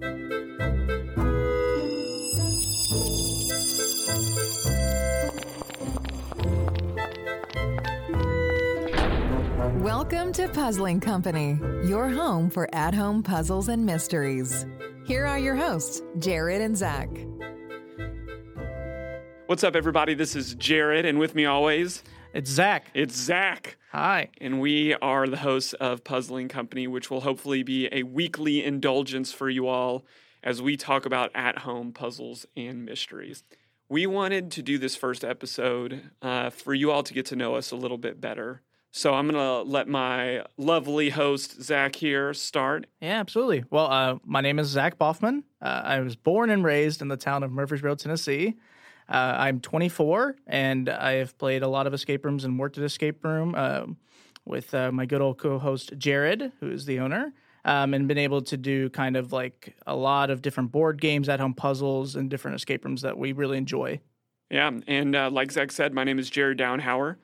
Welcome to Puzzling Company, your home for at home puzzles and mysteries. Here are your hosts, Jared and Zach. What's up, everybody? This is Jared, and with me always, It's Zach. it's Zach. Hi. And we are the hosts of Puzzling Company, which will hopefully be a weekly indulgence for you all as we talk about at home puzzles and mysteries. We wanted to do this first episode uh, for you all to get to know us a little bit better. So I'm going to let my lovely host, Zach, here start. Yeah, absolutely. Well, uh, my name is Zach Boffman. Uh, I was born and raised in the town of Murfreesboro, Tennessee. Uh, I'm 24, and I have played a lot of escape rooms and worked at escape room uh, with uh, my good old co-host Jared, who is the owner, um, and been able to do kind of like a lot of different board games, at-home puzzles, and different escape rooms that we really enjoy. Yeah, and uh, like Zach said, my name is Jared Downhauer.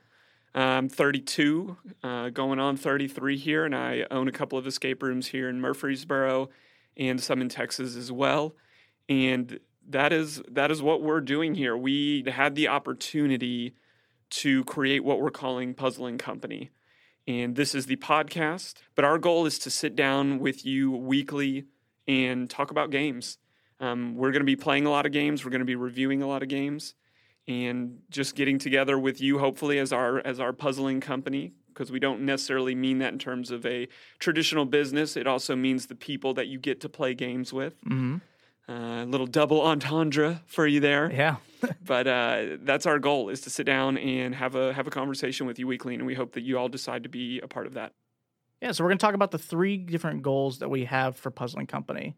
I'm 32, uh, going on 33 here, and I own a couple of escape rooms here in Murfreesboro and some in Texas as well. And that is that is what we're doing here. We had the opportunity to create what we're calling Puzzling Company. And this is the podcast, but our goal is to sit down with you weekly and talk about games. Um, we're going to be playing a lot of games. We're going to be reviewing a lot of games and just getting together with you hopefully as our as our puzzling company because we don't necessarily mean that in terms of a traditional business it also means the people that you get to play games with Mm-hmm. Uh, a little double entendre for you there Yeah. but uh, that's our goal is to sit down and have a have a conversation with you weekly and we hope that you all decide to be a part of that Yeah, so we're going to talk about the three different goals that we have for Puzzling Company.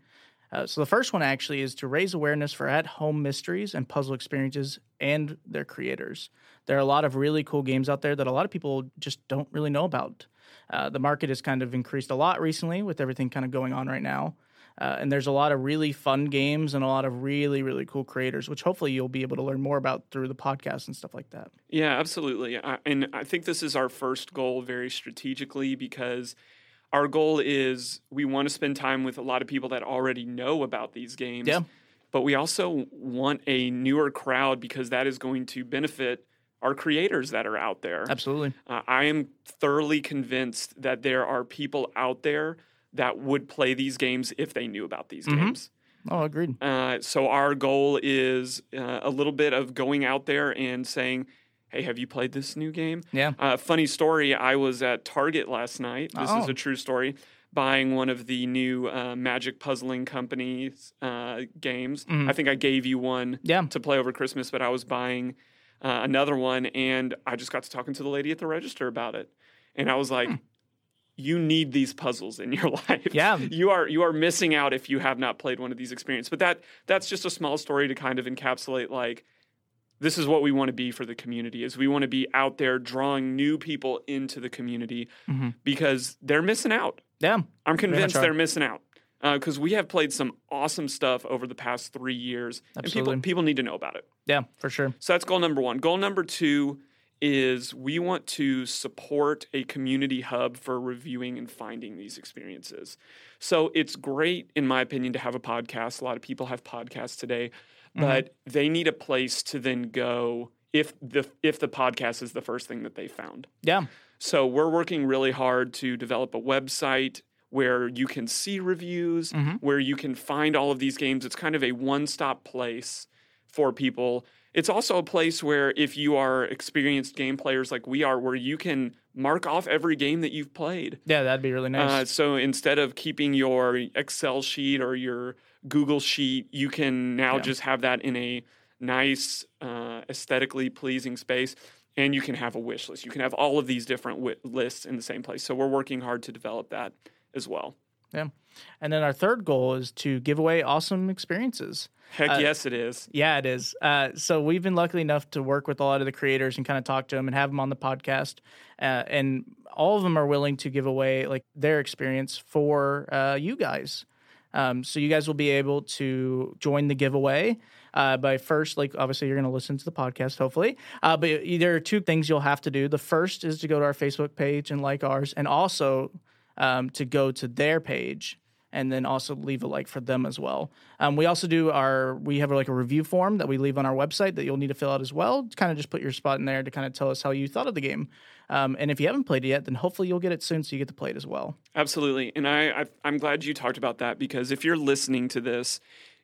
Uh, so the first one actually is to raise awareness for at-home mysteries and puzzle experiences and their creators. There are a lot of really cool games out there that a lot of people just don't really know about. Uh, the market has kind of increased a lot recently with everything kind of going on right now. Uh, and there's a lot of really fun games and a lot of really, really cool creators, which hopefully you'll be able to learn more about through the podcast and stuff like that. Yeah, absolutely. I, and I think this is our first goal very strategically because our goal is we want to spend time with a lot of people that already know about these games. Yeah. But we also want a newer crowd because that is going to benefit our creators that are out there. Absolutely. Uh, I am thoroughly convinced that there are people out there that would play these games if they knew about these Mhm. games. Oh, agreed. Uh, so our goal is uh, a little bit of going out there and saying, "Hey, have you played this new game?" Yeah. Uh, funny story: I was at Target last night. This is Oh. a true story. Buying one of the new uh, Magic Puzzling Company's uh, games. Mhm. I think I gave you one Yeah. to play over Christmas, but I was buying uh, another one, and I just got to talking to the lady at the register about it, and I was like. You need these puzzles in your life. Yeah. you are you are missing out if you have not played one of these experiences. But that that's just a small story to kind of encapsulate like this is what we want to be for the community is we want to be out there drawing new people into the community Mhm. because they're missing out. Yeah. I'm convinced they're missing out because we have played some awesome stuff over the past three years, and people people need to know about it. Yeah, for sure. So that's goal number one. Goal number two is we want to support a community hub for reviewing and finding these experiences. So it's great, in my opinion, to have a podcast. A lot of people have podcasts today, but they need a place to then go if the if the podcast is the first thing that they found. Yeah. So we're working really hard to develop a website where you can see reviews, Mhm. where you can find all of these games. It's kind of a one-stop place for people. It's also a place where if you are experienced game players like we are, where you can mark off every game that you've played. Yeah, that'd be really Uh, nice. so instead of keeping your Excel sheet or your Google sheet, you can now Yeah. just have that in a nice, uh, aesthetically pleasing space. And you can have a wish list. You can have all of these different wi- lists in the same place. So we're working hard to develop that as well. Yeah. And then our third goal is to give away awesome experiences. Heck Uh, yes, it is. Yeah, it is. Uh, so we've been lucky enough to work with a lot of the creators and kind of talk to them and have them on the podcast. Uh, and all of them are willing to give away like their experience for uh, you guys. Um, so you guys will be able to join the giveaway uh, by first, like obviously you're going to listen to the podcast, hopefully. Uh, but there are two things you'll have to do. The first is to go to our Facebook page and like ours, and also um, to go to their page and then also leave a like for them as well. Um, we also do our we have like a review form that we leave on our website that you'll need to fill out as well. Kind of just put your spot in there to kind of tell us how you thought of the game. Um, and if you haven't played it yet, then hopefully you'll get it soon so you get to play it as well. Absolutely. And I, I I'm glad you talked about that because if you're listening to this,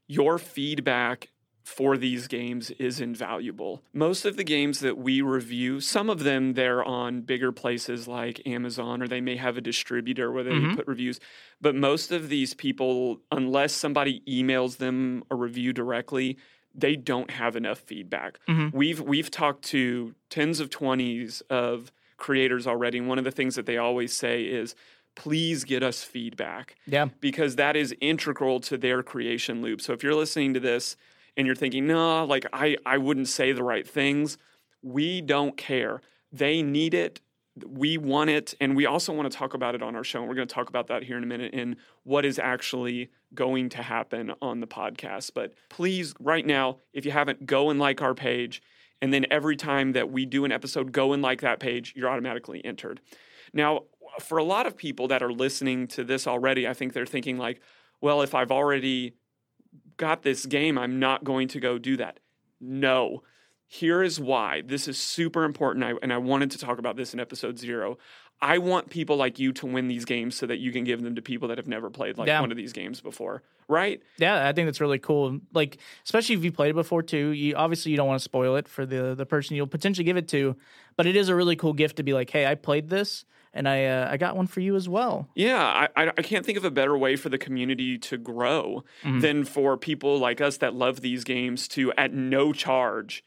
your feedback for these games is invaluable. Most of the games that we review, some of them they're on bigger places like Amazon or they may have a distributor where they Mhm. put reviews. But most of these people, unless somebody emails them a review directly, they don't have enough feedback. Mhm. We've we've talked to tens of twenties of creators already, and one of the things that they always say is please get us feedback Yeah. because that is integral to their creation loop. So if you're listening to this and you're thinking, no, like I, I wouldn't say the right things, we don't care. They need it. We want it. And we also want to talk about it on our show. And we're going to talk about that here in a minute in what is actually going to happen on the podcast. But please, right now, if you haven't, go and like our page. And then every time that we do an episode, go and like that page, you're automatically entered. Now, for a lot of people that are listening to this already, I think they're thinking like, well, if I've already got this game, I'm not going to go do that. No. Here is why. This is super important. I, and I wanted to talk about this in episode zero. I want people like you to win these games so that you can give them to people that have never played like Yeah. one of these games before. Right? Yeah, I think that's really cool. Like, especially if you played it before too. You obviously you don't want to spoil it for the the person you'll potentially give it to, but it is a really cool gift to be like, hey, I played this, and I uh, I got one for you as well. Yeah, I, I can't think of a better way for the community to grow than for people like us that love these games to, at no charge,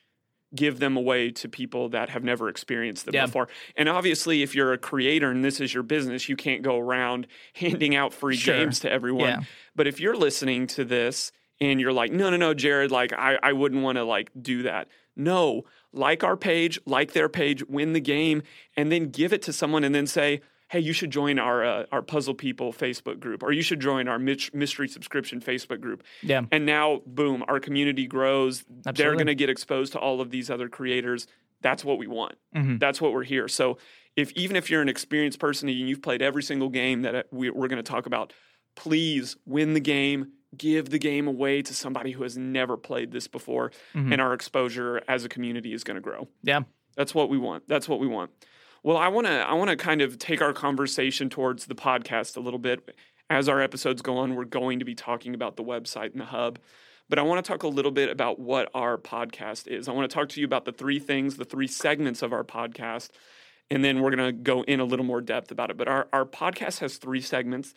give them away to people that have never experienced them Yeah. before. And obviously, if you're a creator and this is your business, you can't go around handing out free Sure. games to everyone. Yeah. But if you're listening to this and you're like, no, no, no, Jared, like I, I wouldn't want to like do that. No, like our page, like their page, win the game, and then give it to someone, and then say, "Hey, you should join our uh, our Puzzle People Facebook group, or you should join our Mystery Subscription Facebook group." Yeah, And now, boom, our community grows. Absolutely. They're going to get exposed to all of these other creators. That's what we want. Mhm. That's what we're here. So, if even if you're an experienced person and you've played every single game that uh, we, we're going to talk about, please win the game. Give the game away to somebody who has never played this before, Mhm. and our exposure as a community is going to grow. yeah, That's what we want. That's what we want. Well, I want to I want to kind of take our conversation towards the podcast a little bit. As our episodes go on, we're going to be talking about the website and the hub. But I want to talk a little bit about what our podcast is. I want to talk to you about the three things, the three segments of our podcast, and then we're going to go in a little more depth about it. But our, our podcast has three segments.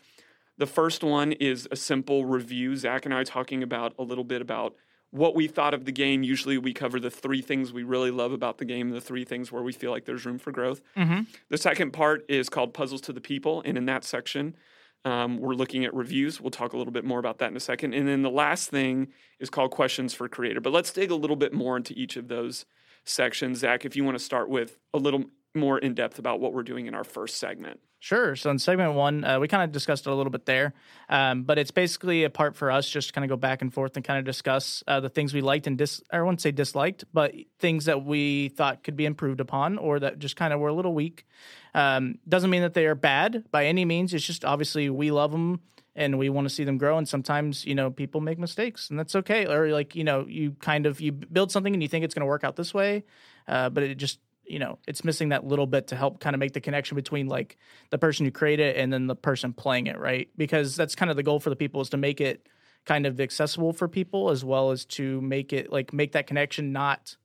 The first one is a simple review. Zach and I talking about a little bit about what we thought of the game. Usually we cover the three things we really love about the game, the three things where we feel like there's room for growth. Mhm. The second part is called Puzzles to the People. And in that section, um, we're looking at reviews. We'll talk a little bit more about that in a second. And then the last thing is called Questions for Creator. But let's dig a little bit more into each of those sections. Zach, if you want to start with a little more in depth about what we're doing in our first segment. Sure. So in segment one, uh, we kind of discussed it a little bit there, um, but it's basically a part for us just to kind of go back and forth and kind of discuss uh, the things we liked and dis. I wouldn't say disliked, but things that we thought could be improved upon or that just kind of were a little weak. Um, doesn't mean that they are bad by any means. It's just obviously we love them and we want to see them grow. And sometimes you know people make mistakes, and that's okay. Or like you know you kind of you build something and you think it's going to work out this way, uh, but it just you know it's missing that little bit to help kind of make the connection between like the person who created it and then the person playing it right? Because that's kind of the goal for the people is to make it kind of accessible for people as well as to make it like make that connection not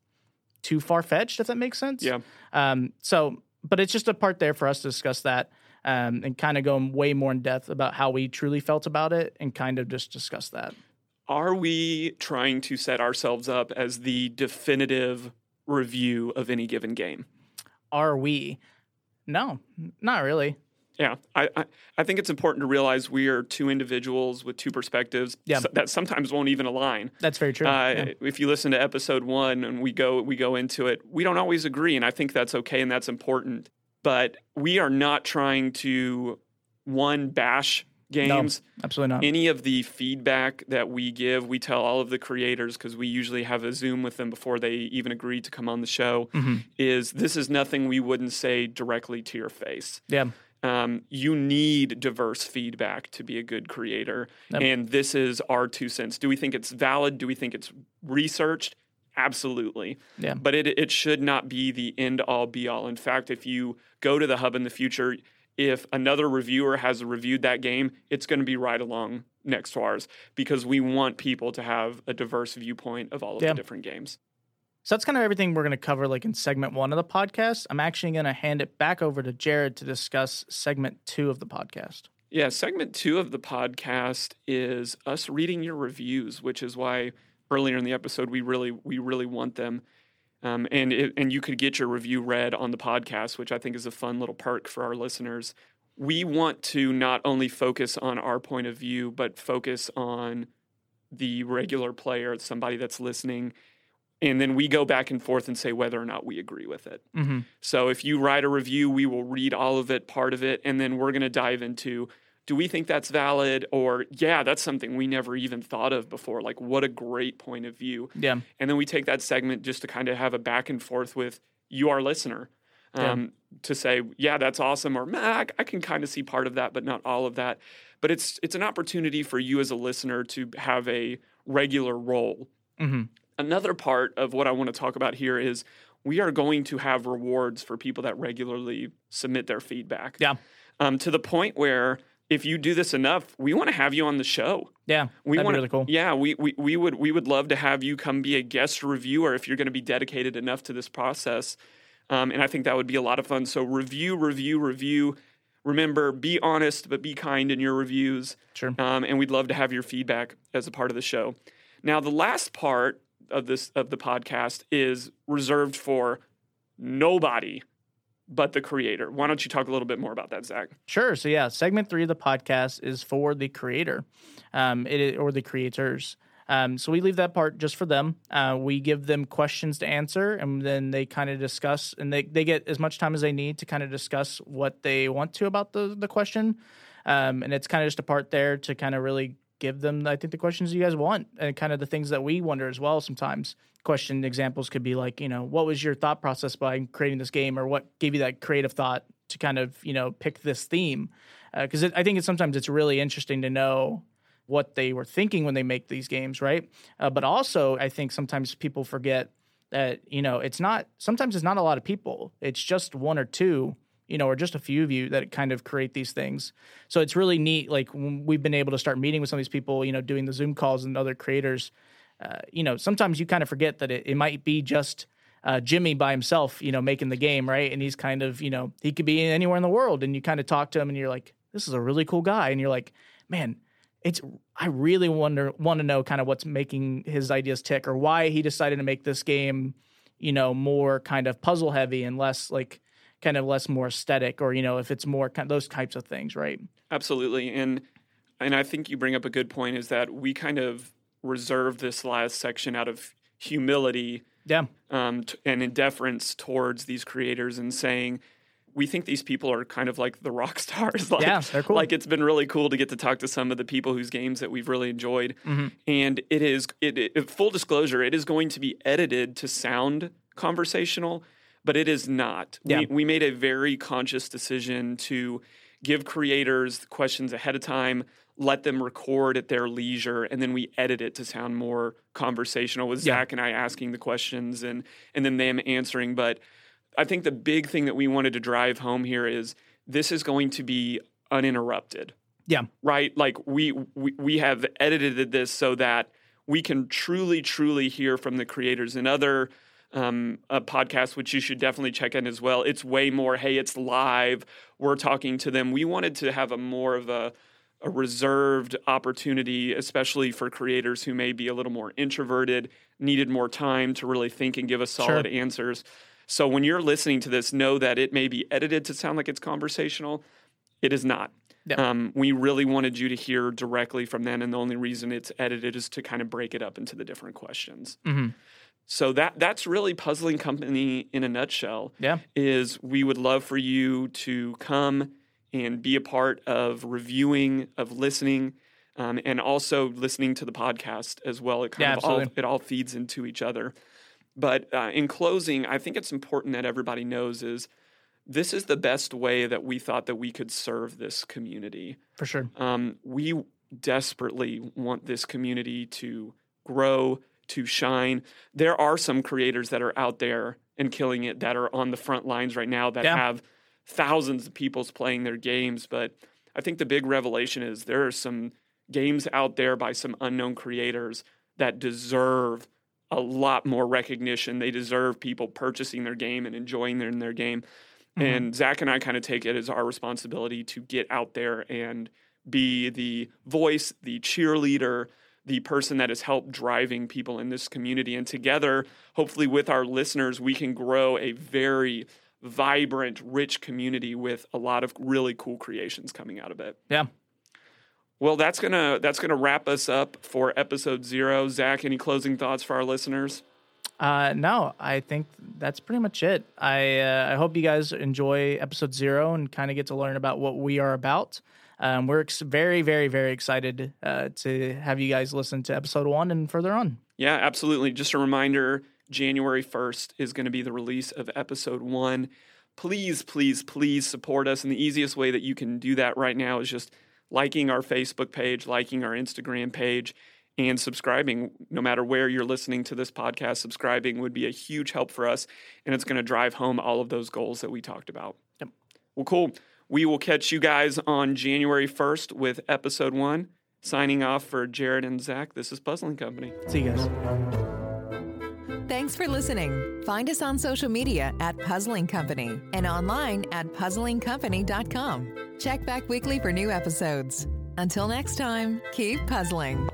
too far fetched if that makes sense. Yeah. um so but it's just a part there for us to discuss that um, and kind of go way more in depth about how we truly felt about it and kind of just discuss that. Are we trying to set ourselves up as the definitive review of any given game? are we no not really Yeah, I, I, I think it's important to realize we are two individuals with two perspectives Yeah. s- that sometimes won't even align. that's very true Uh, Yeah. If you listen to episode one and we go we go into it, we don't always agree, and I think that's okay and that's important. But we are not trying to one bash games. absolutely not Any of the feedback that we give, we tell all of the creators because we usually have a Zoom with them before they even agree to come on the show. Mhm. Is this is nothing we wouldn't say directly to your face. yeah Um, you need diverse feedback to be a good creator. Yep. And this is our two cents. Do we think it's valid? Do we think it's researched? Absolutely. Yeah. But it, it should not be the end all be all. In fact, if you go to the hub in the future, if another reviewer has reviewed that game, it's going to be right along next to ours because we want people to have a diverse viewpoint of all of Yeah. the different games. So that's kind of everything we're going to cover, like in segment one of the podcast. I'm actually going to hand it back over to Jared to discuss segment two of the podcast. Yeah, segment two of the podcast is us reading your reviews, which is why earlier in the episode we really we really want them, um, and it, and you could get your review read on the podcast, which I think is a fun little perk for our listeners. We want to not only focus on our point of view, but focus on the regular player, somebody that's listening, and then we go back and forth and say whether or not we agree with it. Mm-hmm. So if you write a review, we will read all of it, part of it, and then we're going to dive into do we think that's valid or yeah, that's something we never even thought of before. Like what a great point of view. Yeah. And then we take that segment just to kind of have a back and forth with you, our listener, Yeah. um, to say, yeah, that's awesome, or "Meh, I, I can kind of see part of that, but not all of that. But it's it's an opportunity for you as a listener to have a regular role Mm-hmm. another part of what I want to talk about here is we are going to have rewards for people that regularly submit their feedback. Yeah. Um, to the point where if you do this enough, we want to have you on the show. Yeah. We want really cool. Yeah, we, we we would we would love to have you come be a guest reviewer if you're going to be dedicated enough to this process. Um, and I think that would be a lot of fun. So review, review, review. Remember, be honest, but be kind in your reviews. Sure. Um, and we'd love to have your feedback as a part of the show. Now, the last part of this of the podcast is reserved for nobody but the creator. Why don't you talk a little bit more about that, Zach? Sure. So yeah, segment three of the podcast is for the creator, um, it or the creators. Um, so we leave that part just for them. Uh, we give them questions to answer, and then they kind of discuss, and they, they get as much time as they need to kind of discuss what they want to about the the question. Um, and it's kind of just a part there to kind of really give them, I think, the questions you guys want, and kind of the things that we wonder as well. Sometimes question examples could be like, you know, what was your thought process by creating this game, or what gave you that creative thought to kind of, you know, pick this theme? Because I think it's sometimes it's really interesting to know what they were thinking when they make these games, right? Uh, but also, I think sometimes people forget that you know it's not. Sometimes it's not a lot of people. It's just one or two, you know, or just a few of you that kind of create these things. So it's really neat. Like we've been able to start meeting with some of these people, you know, doing the Zoom calls and other creators. Uh, you know, sometimes you kind of forget that it, it might be just uh, Jimmy by himself, you know, making the game, right? And he's kind of, you know, he could be anywhere in the world, and you kind of talk to him, and you're like, this is a really cool guy, and you're like, man, it's I really wonder want to know kind of what's making his ideas tick, or why he decided to make this game, you know, more kind of puzzle heavy and less like kind of less more aesthetic, or you know, if it's more kind of those types of things, right? Absolutely. And and I think you bring up a good point is that we kind of reserve this last section out of humility Yeah, um, t- and in deference towards these creators and saying we think these people are kind of like the rock stars. like, Yeah, they're cool. Like it's been really cool to get to talk to some of the people whose games that we've really enjoyed. Mm-hmm. And it is it, it full disclosure, it is going to be edited to sound conversational, but it is not. Yeah. We, we made a very conscious decision to give creators questions ahead of time, let them record at their leisure, and then we edit it to sound more conversational with Yeah. Zach and I asking the questions and and then them answering. But I think the big thing that we wanted to drive home here is this is going to be uninterrupted yeah, right? Like we, we we have edited this so that we can truly, truly hear from the creators and other um, uh, podcasts, which you should definitely check in as well. It's way more. Hey, it's live. We're talking to them. We wanted to have a more of a a reserved opportunity, especially for creators who may be a little more introverted, needed more time to really think and give us solid answers. So when you're listening to this, know that it may be edited to sound like it's conversational. It is not. Yeah. Um, we really wanted you to hear directly from them, and the only reason it's edited is to kind of break it up into the different questions. Mhm. So that that's really puzzling company in a nutshell. yeah, Is we would love for you to come and be a part of reviewing, of listening, um, and also listening to the podcast as well. It kind Yeah, of all it all feeds into each other. But uh, in closing, I think it's important that everybody knows is this is the best way that we thought that we could serve this community. For sure. Um, we desperately want this community to grow, to shine. There are some creators that are out there and killing it that are on the front lines right now that Yeah. have thousands of people's playing their games. But I think the big revelation is there are some games out there by some unknown creators that deserve a lot more recognition. They deserve people purchasing their game and enjoying their, their game. Mm-hmm. And Zach and I kind of take it as our responsibility to get out there and be the voice, the cheerleader, the person that has helped driving people in this community. And together, hopefully, with our listeners, we can grow a very vibrant, rich community with a lot of really cool creations coming out of it. Yeah. Well, that's gonna that's gonna wrap us up for episode zero. Zach, any closing thoughts for our listeners? Uh, no, I think that's pretty much it. I uh, I hope you guys enjoy episode zero and kind of get to learn about what we are about. Um, we're ex- very, very, very excited uh, to have you guys listen to episode one and further on. Yeah, absolutely. Just a reminder January 1st is going to be the release of episode one. Please, please, please support us. And the easiest way that you can do that right now is just liking our Facebook page, liking our Instagram page, and subscribing. No matter where you're listening to this podcast, subscribing would be a huge help for us. And it's going to drive home all of those goals that we talked about. Yep. Well, cool. We will catch you guys on January 1st with episode one. Signing off for Jared and Zach, this is Puzzling Company. See you guys. Thanks for listening. Find us on social media at Puzzling Company and online at puzzlingcompany.com. Check back weekly for new episodes. Until next time, keep puzzling.